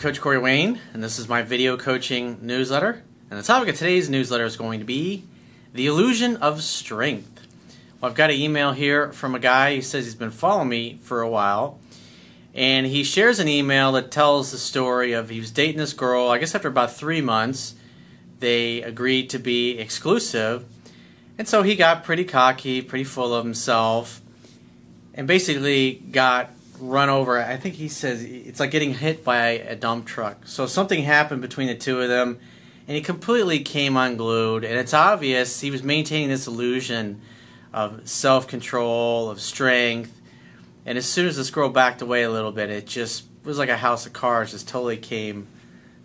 Coach Corey Wayne, and this is my video coaching newsletter. And the topic of today's newsletter is going to be the illusion of strength. Well, I've got an email here from a guy who says he's been following me for a while, and he shares an email that tells the story of he was dating this girl. I guess after about three months, they agreed to be exclusive, and so he got pretty cocky, pretty full of himself, and basically got run over. I think he says it's like getting hit by a dump truck. So something happened between the two of them, and he completely came unglued. And it's obvious he was maintaining this illusion of self control, of strength. And as soon as this girl backed away a little bit, it just was like a house of cards, just totally came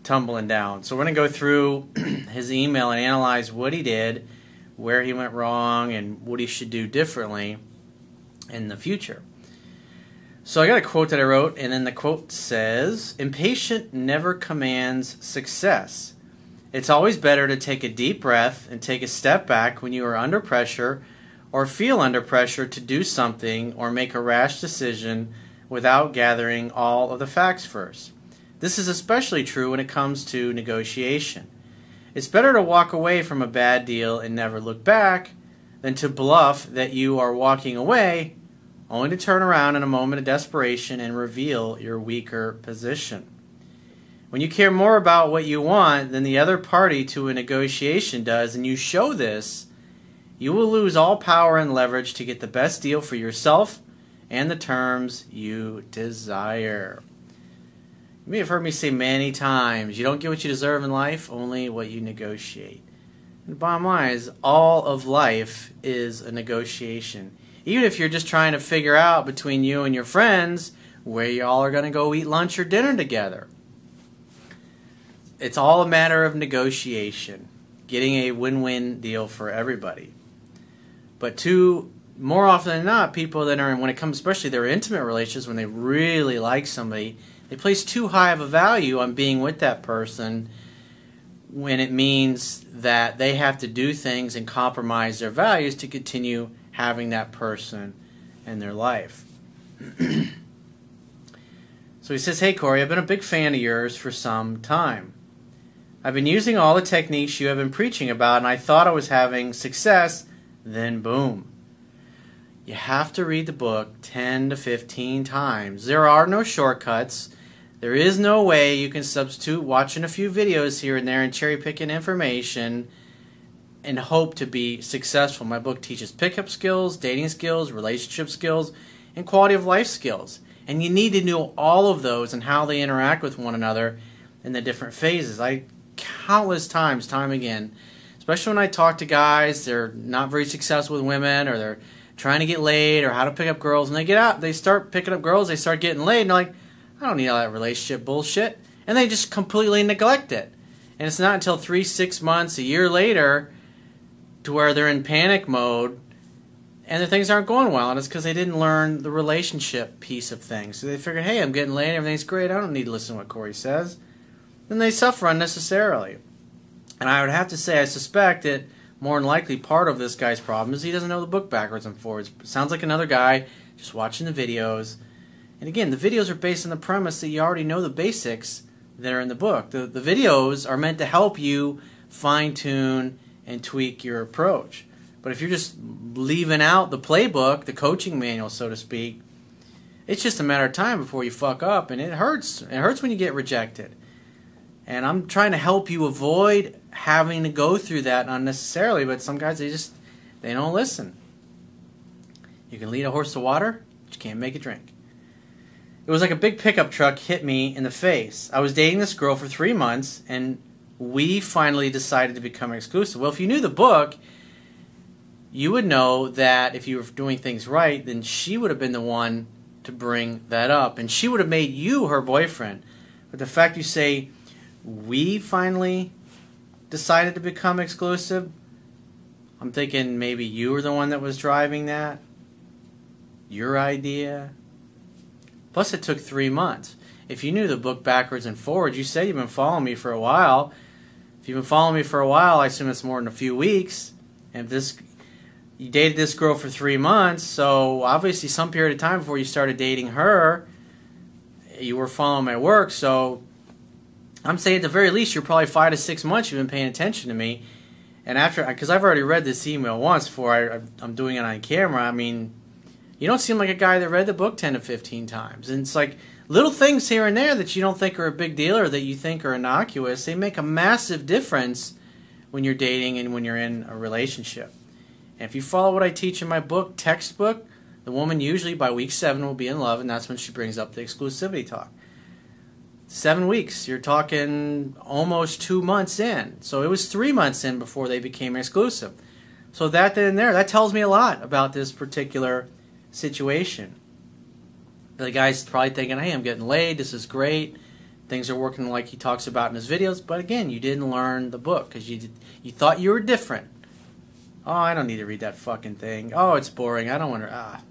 tumbling down. So we're going to go through his email and analyze what he did, where he went wrong, and what he should do differently in the future. So I got a quote that I wrote, and then the quote says Impatient never commands success. It's always better to take a deep breath and take a step back when you are under pressure or feel under pressure to do something or make a rash decision without gathering all of the facts first. This is especially true when it comes to negotiation. It's better to walk away from a bad deal and never look back than to bluff that you are walking away only to turn around in a moment of desperation and reveal your weaker position. When you care more about what you want than the other party to a negotiation does, and you show this, you will lose all power and leverage to get the best deal for yourself and the terms you desire. You may have heard me say many times you don't get what you deserve in life, only what you negotiate. And the bottom line is, all of life is a negotiation even if you're just trying to figure out between you and your friends where y'all are going to go eat lunch or dinner together. It's all a matter of negotiation, getting a win win deal for everybody. But two, more often than not, people that are, when it comes especially their intimate relationships, when they really like somebody, they place too high of a value on being with that person when it means that they have to do things and compromise their values to continue having that person in their life. so he says, Hey, Corey, I've been a big fan of yours for some time. I've been using all the techniques you have been preaching about, and I thought I was having success. Then, boom. You have to read the book 10 to 15 times. There are no shortcuts. There is no way you can substitute watching a few videos here and there and cherry picking information and hope to be successful. My book teaches pickup skills, dating skills, relationship skills, and quality of life skills. And you need to know all of those and how they interact with one another in the different phases. I countless times, time again, especially when I talk to guys, they're not very successful with women or they're trying to get laid or how to pick up girls, and they get out, they start picking up girls, they start getting laid, and they're like, I don't need all that relationship bullshit. And they just completely neglect it. And it's not until three, six months, a year later, to where they're in panic mode and the things aren't going well, and it's because they didn't learn the relationship piece of things. So they figured, hey, I'm getting laid, everything's great, I don't need to listen to what Corey says. Then they suffer unnecessarily. And I would have to say, I suspect that more than likely part of this guy's problem is he doesn't know the book backwards and forwards. It sounds like another guy just watching the videos. And again, the videos are based on the premise that you already know the basics that are in the book. The, the videos are meant to help you fine tune and tweak your approach. But if you're just leaving out the playbook, the coaching manual, so to speak, it's just a matter of time before you fuck up, and it hurts. It hurts when you get rejected. And I'm trying to help you avoid having to go through that unnecessarily. But some guys, they just they don't listen. You can lead a horse to water, but you can't make it drink. It was like a big pickup truck hit me in the face. I was dating this girl for three months, and we finally decided to become exclusive. Well, if you knew the book, you would know that if you were doing things right, then she would have been the one to bring that up, and she would have made you her boyfriend. But the fact you say, we finally decided to become exclusive, I'm thinking maybe you were the one that was driving that. Your idea. Plus, it took three months. If you knew the book backwards and forwards, you said you've been following me for a while if you've been following me for a while, I assume it's more than a few weeks. And this you dated this girl for three months, so obviously some period of time before you started dating her, you were following my work. So I'm saying at the very least, you're probably five to six months you've been paying attention to me. And after, because I've already read this email once before I, I'm doing it on camera, I mean, you don't seem like a guy that read the book 10 to 15 times. And it's like little things here and there that you don't think are a big deal or that you think are innocuous, they make a massive difference when you're dating and when you're in a relationship. And if you follow what I teach in my book, textbook, the woman usually by week seven will be in love, and that's when she brings up the exclusivity talk. Seven weeks, you're talking almost two months in. So it was three months in before they became exclusive. So that then and there, that tells me a lot about this particular situation. The guy's probably thinking, hey, I'm getting laid, this is great, things are working like he talks about in his videos, but again, you didn't learn the book because you, you thought you were different. Oh, I don't need to read that fucking thing. Oh, it's boring. I don't want to. Ah.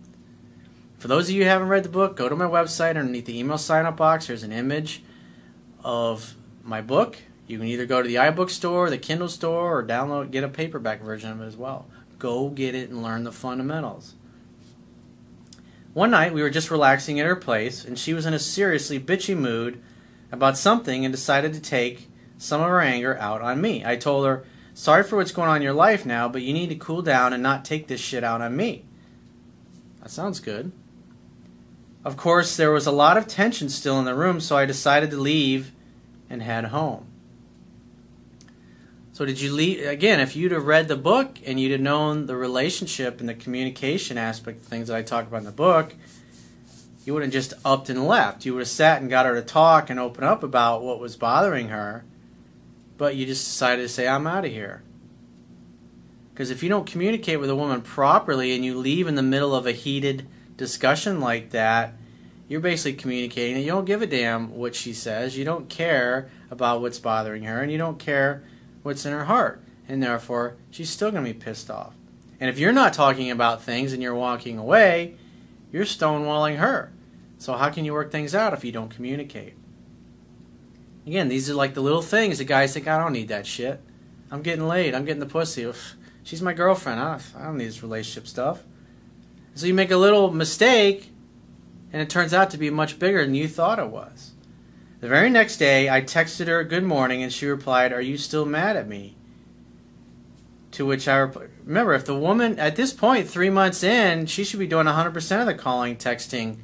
For those of you who haven't read the book, go to my website. Underneath the email sign up box, there's an image of my book. You can either go to the iBook store, the Kindle store, or download, get a paperback version of it as well. Go get it and learn the fundamentals. One night we were just relaxing at her place, and she was in a seriously bitchy mood about something and decided to take some of her anger out on me. I told her, Sorry for what's going on in your life now, but you need to cool down and not take this shit out on me. That sounds good. Of course, there was a lot of tension still in the room, so I decided to leave and head home. So did you leave again? If you'd have read the book and you'd have known the relationship and the communication aspect of things that I talk about in the book, you wouldn't just upped and left. You would have sat and got her to talk and open up about what was bothering her, but you just decided to say, "I'm out of here." Because if you don't communicate with a woman properly and you leave in the middle of a heated discussion like that, you're basically communicating that you don't give a damn what she says. You don't care about what's bothering her, and you don't care what's in her heart, and therefore she's still going to be pissed off. And if you're not talking about things and you're walking away, you're stonewalling her. So how can you work things out if you don't communicate? Again, these are like the little things that guys think I don't need that shit. I'm getting laid. I'm getting the pussy. She's my girlfriend. I don't need this relationship stuff. So you make a little mistake, and it turns out to be much bigger than you thought it was. The very next day, I texted her good morning, and she replied, Are you still mad at me? To which I Remember, if the woman, at this point, three months in, she should be doing 100% of the calling, texting,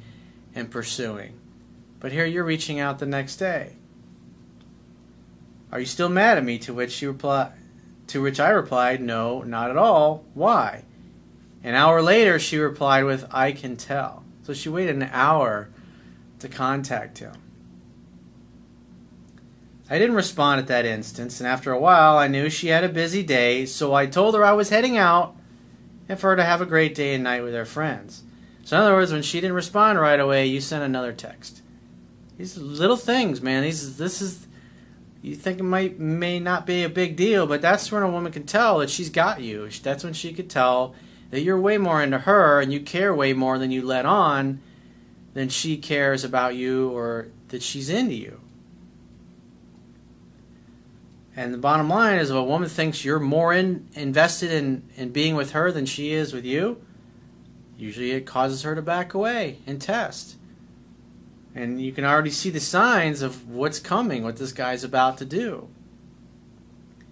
and pursuing. But here you're reaching out the next day. Are you still mad at me? To which she replied, to which I replied, No, not at all. Why? An hour later, she replied with, I can tell. So she waited an hour to contact him. I didn't respond at that instance, and after a while I knew she had a busy day, so I told her I was heading out and for her to have a great day and night with her friends. So, in other words, when she didn't respond right away, you sent another text. These little things, man. These, this is, you think it might may not be a big deal, but that's when a woman can tell that she's got you. That's when she could tell that you're way more into her and you care way more than you let on than she cares about you or that she's into you. And the bottom line is if a woman thinks you're more in, invested in, in being with her than she is with you, usually it causes her to back away and test. And you can already see the signs of what's coming, what this guy's about to do.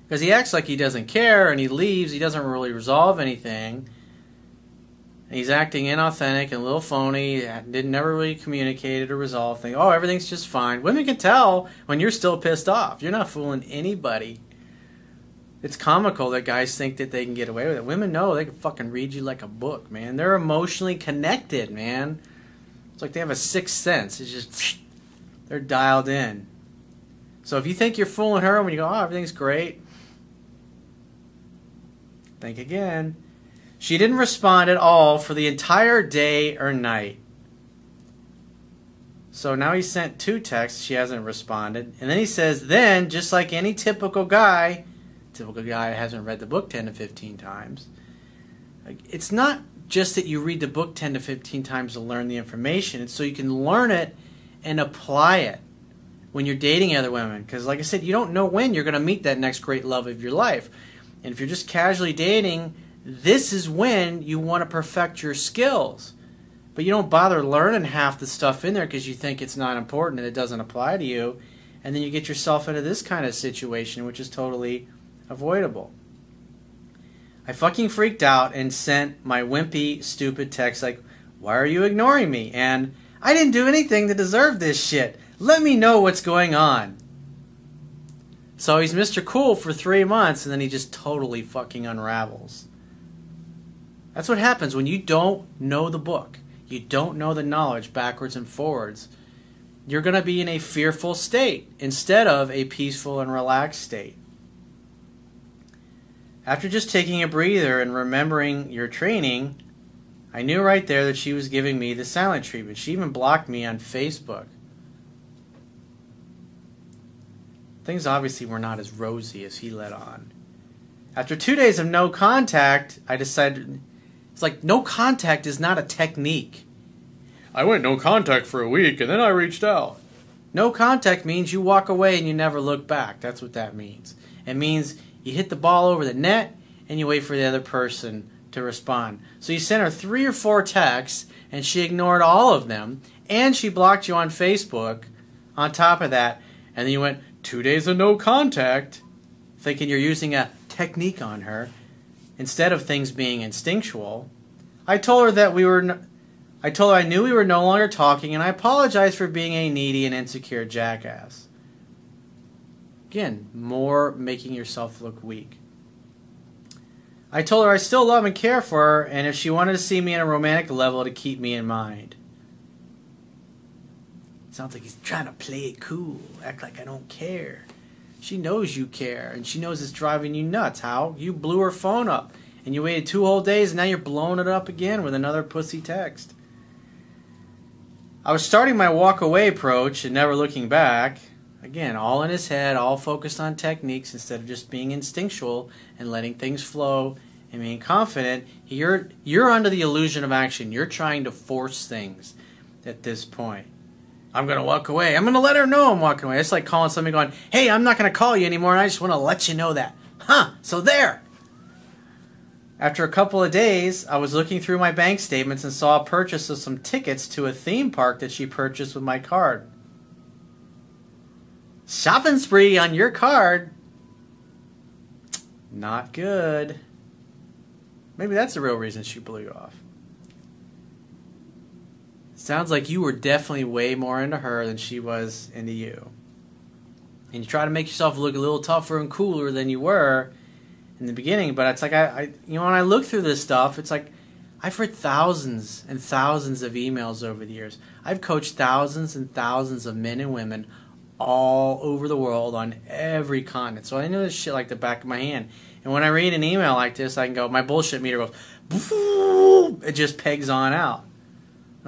Because he acts like he doesn't care and he leaves, he doesn't really resolve anything he's acting inauthentic and a little phony. Didn't never really communicate or resolve things. Oh, everything's just fine. Women can tell when you're still pissed off. You're not fooling anybody. It's comical that guys think that they can get away with it. Women know they can fucking read you like a book, man. They're emotionally connected, man. It's like they have a sixth sense. It's just they're dialed in. So if you think you're fooling her when you go, oh, everything's great, think again. She didn't respond at all for the entire day or night. So now he sent two texts. She hasn't responded. And then he says, then, just like any typical guy, typical guy hasn't read the book 10 to 15 times, it's not just that you read the book 10 to 15 times to learn the information. It's so you can learn it and apply it when you're dating other women. Because, like I said, you don't know when you're going to meet that next great love of your life. And if you're just casually dating, this is when you want to perfect your skills. But you don't bother learning half the stuff in there because you think it's not important and it doesn't apply to you. and then you get yourself into this kind of situation, which is totally avoidable. I fucking freaked out and sent my wimpy, stupid text like, Why are you ignoring me? And I didn't do anything to deserve this shit. Let me know what's going on. So he's Mr. Cool for three months and then he just totally fucking unravels. That's what happens when you don't know the book. You don't know the knowledge backwards and forwards. You're going to be in a fearful state instead of a peaceful and relaxed state. After just taking a breather and remembering your training, I knew right there that she was giving me the silent treatment. She even blocked me on Facebook. Things obviously were not as rosy as he let on. After two days of no contact, I decided it's like no contact is not a technique. I went no contact for a week and then I reached out. No contact means you walk away and you never look back. That's what that means. It means you hit the ball over the net and you wait for the other person to respond. So you sent her three or four texts and she ignored all of them and she blocked you on Facebook on top of that. And then you went two days of no contact, thinking you're using a technique on her instead of things being instinctual. I told her that we were. I told her I knew we were no longer talking, and I apologized for being a needy and insecure jackass. Again, more making yourself look weak. I told her I still love and care for her, and if she wanted to see me in a romantic level, to keep me in mind. Sounds like he's trying to play it cool, act like I don't care. She knows you care, and she knows it's driving you nuts. How? You blew her phone up, and you waited two whole days, and now you're blowing it up again with another pussy text. I was starting my walk away approach and never looking back. Again, all in his head, all focused on techniques instead of just being instinctual and letting things flow and being confident. You're you're under the illusion of action. You're trying to force things at this point. I'm gonna walk away. I'm gonna let her know I'm walking away. It's like calling somebody going, "Hey, I'm not gonna call you anymore, and I just want to let you know that." Huh? So there. After a couple of days, I was looking through my bank statements and saw a purchase of some tickets to a theme park that she purchased with my card. Shopping spree on your card. Not good. Maybe that's the real reason she blew you off. Sounds like you were definitely way more into her than she was into you. And you try to make yourself look a little tougher and cooler than you were in the beginning, but it's like I, I you know when I look through this stuff, it's like I've read thousands and thousands of emails over the years. I've coached thousands and thousands of men and women all over the world on every continent. So I know this shit like the back of my hand. And when I read an email like this, I can go, my bullshit meter goes, it just pegs on out.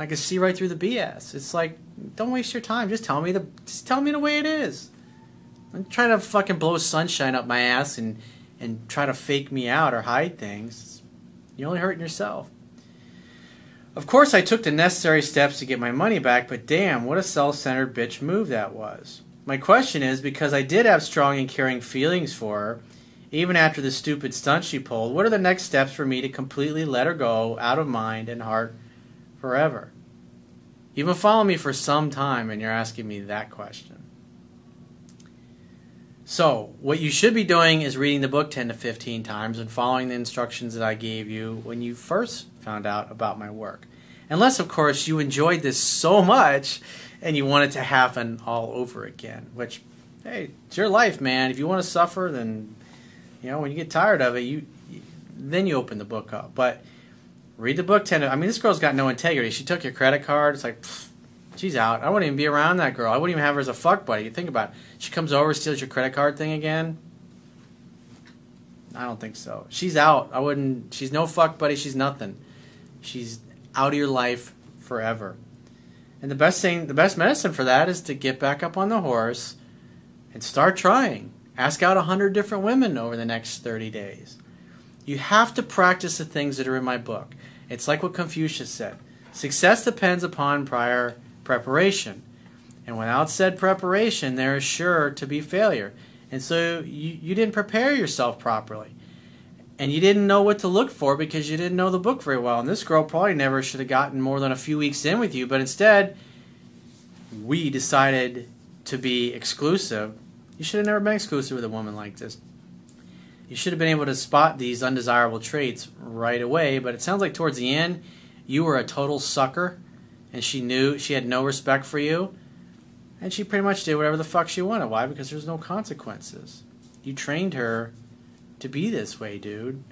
I can see right through the BS. It's like, don't waste your time. Just tell me the, just tell me the way it is. I'm trying to fucking blow sunshine up my ass and and try to fake me out or hide things. You're only hurting yourself. Of course, I took the necessary steps to get my money back, but damn, what a self centered bitch move that was. My question is because I did have strong and caring feelings for her, even after the stupid stunt she pulled, what are the next steps for me to completely let her go out of mind and heart forever? You've been following me for some time and you're asking me that question. So, what you should be doing is reading the book 10 to 15 times and following the instructions that I gave you when you first found out about my work. Unless, of course, you enjoyed this so much and you want it to happen all over again, which, hey, it's your life, man. If you want to suffer, then, you know, when you get tired of it, you, then you open the book up. But read the book 10 I mean, this girl's got no integrity. She took your credit card. It's like, she's out. I wouldn't even be around that girl. I wouldn't even have her as a fuck buddy. Think about it. She comes over, steals your credit card thing again. I don't think so. She's out. I wouldn't. She's no fuck buddy. She's nothing. She's out of your life forever. And the best thing, the best medicine for that is to get back up on the horse and start trying. Ask out a hundred different women over the next 30 days. You have to practice the things that are in my book. It's like what Confucius said success depends upon prior preparation. And without said preparation, there is sure to be failure. And so you, you didn't prepare yourself properly. And you didn't know what to look for because you didn't know the book very well. And this girl probably never should have gotten more than a few weeks in with you, but instead, we decided to be exclusive, you should have never been exclusive with a woman like this. You should have been able to spot these undesirable traits right away, but it sounds like towards the end, you were a total sucker, and she knew she had no respect for you, and she pretty much did whatever the fuck she wanted. Why? Because there's no consequences. You trained her to be this way, dude.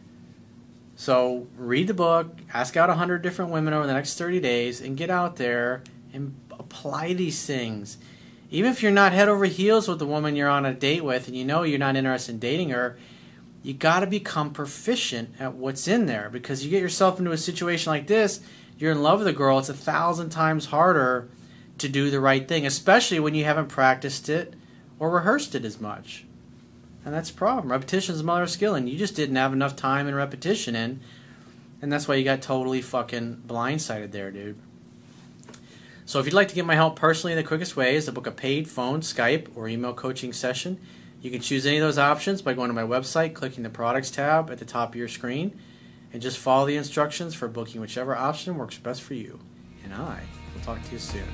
So read the book, ask out 100 different women over the next 30 days, and get out there and apply these things. Even if you're not head over heels with the woman you're on a date with and you know you're not interested in dating her, you got to become proficient at what's in there because you get yourself into a situation like this, you're in love with a girl, it's a thousand times harder to do the right thing, especially when you haven't practiced it or rehearsed it as much. And that's a problem. Repetition is the mother of skill, and you just didn't have enough time and repetition in, and that's why you got totally fucking blindsided there, dude. So if you'd like to get my help personally, the quickest way is to book a paid phone, Skype, or email coaching session. You can choose any of those options by going to my website, clicking the products tab at the top of your screen, and just follow the instructions for booking whichever option works best for you. And I will talk to you soon.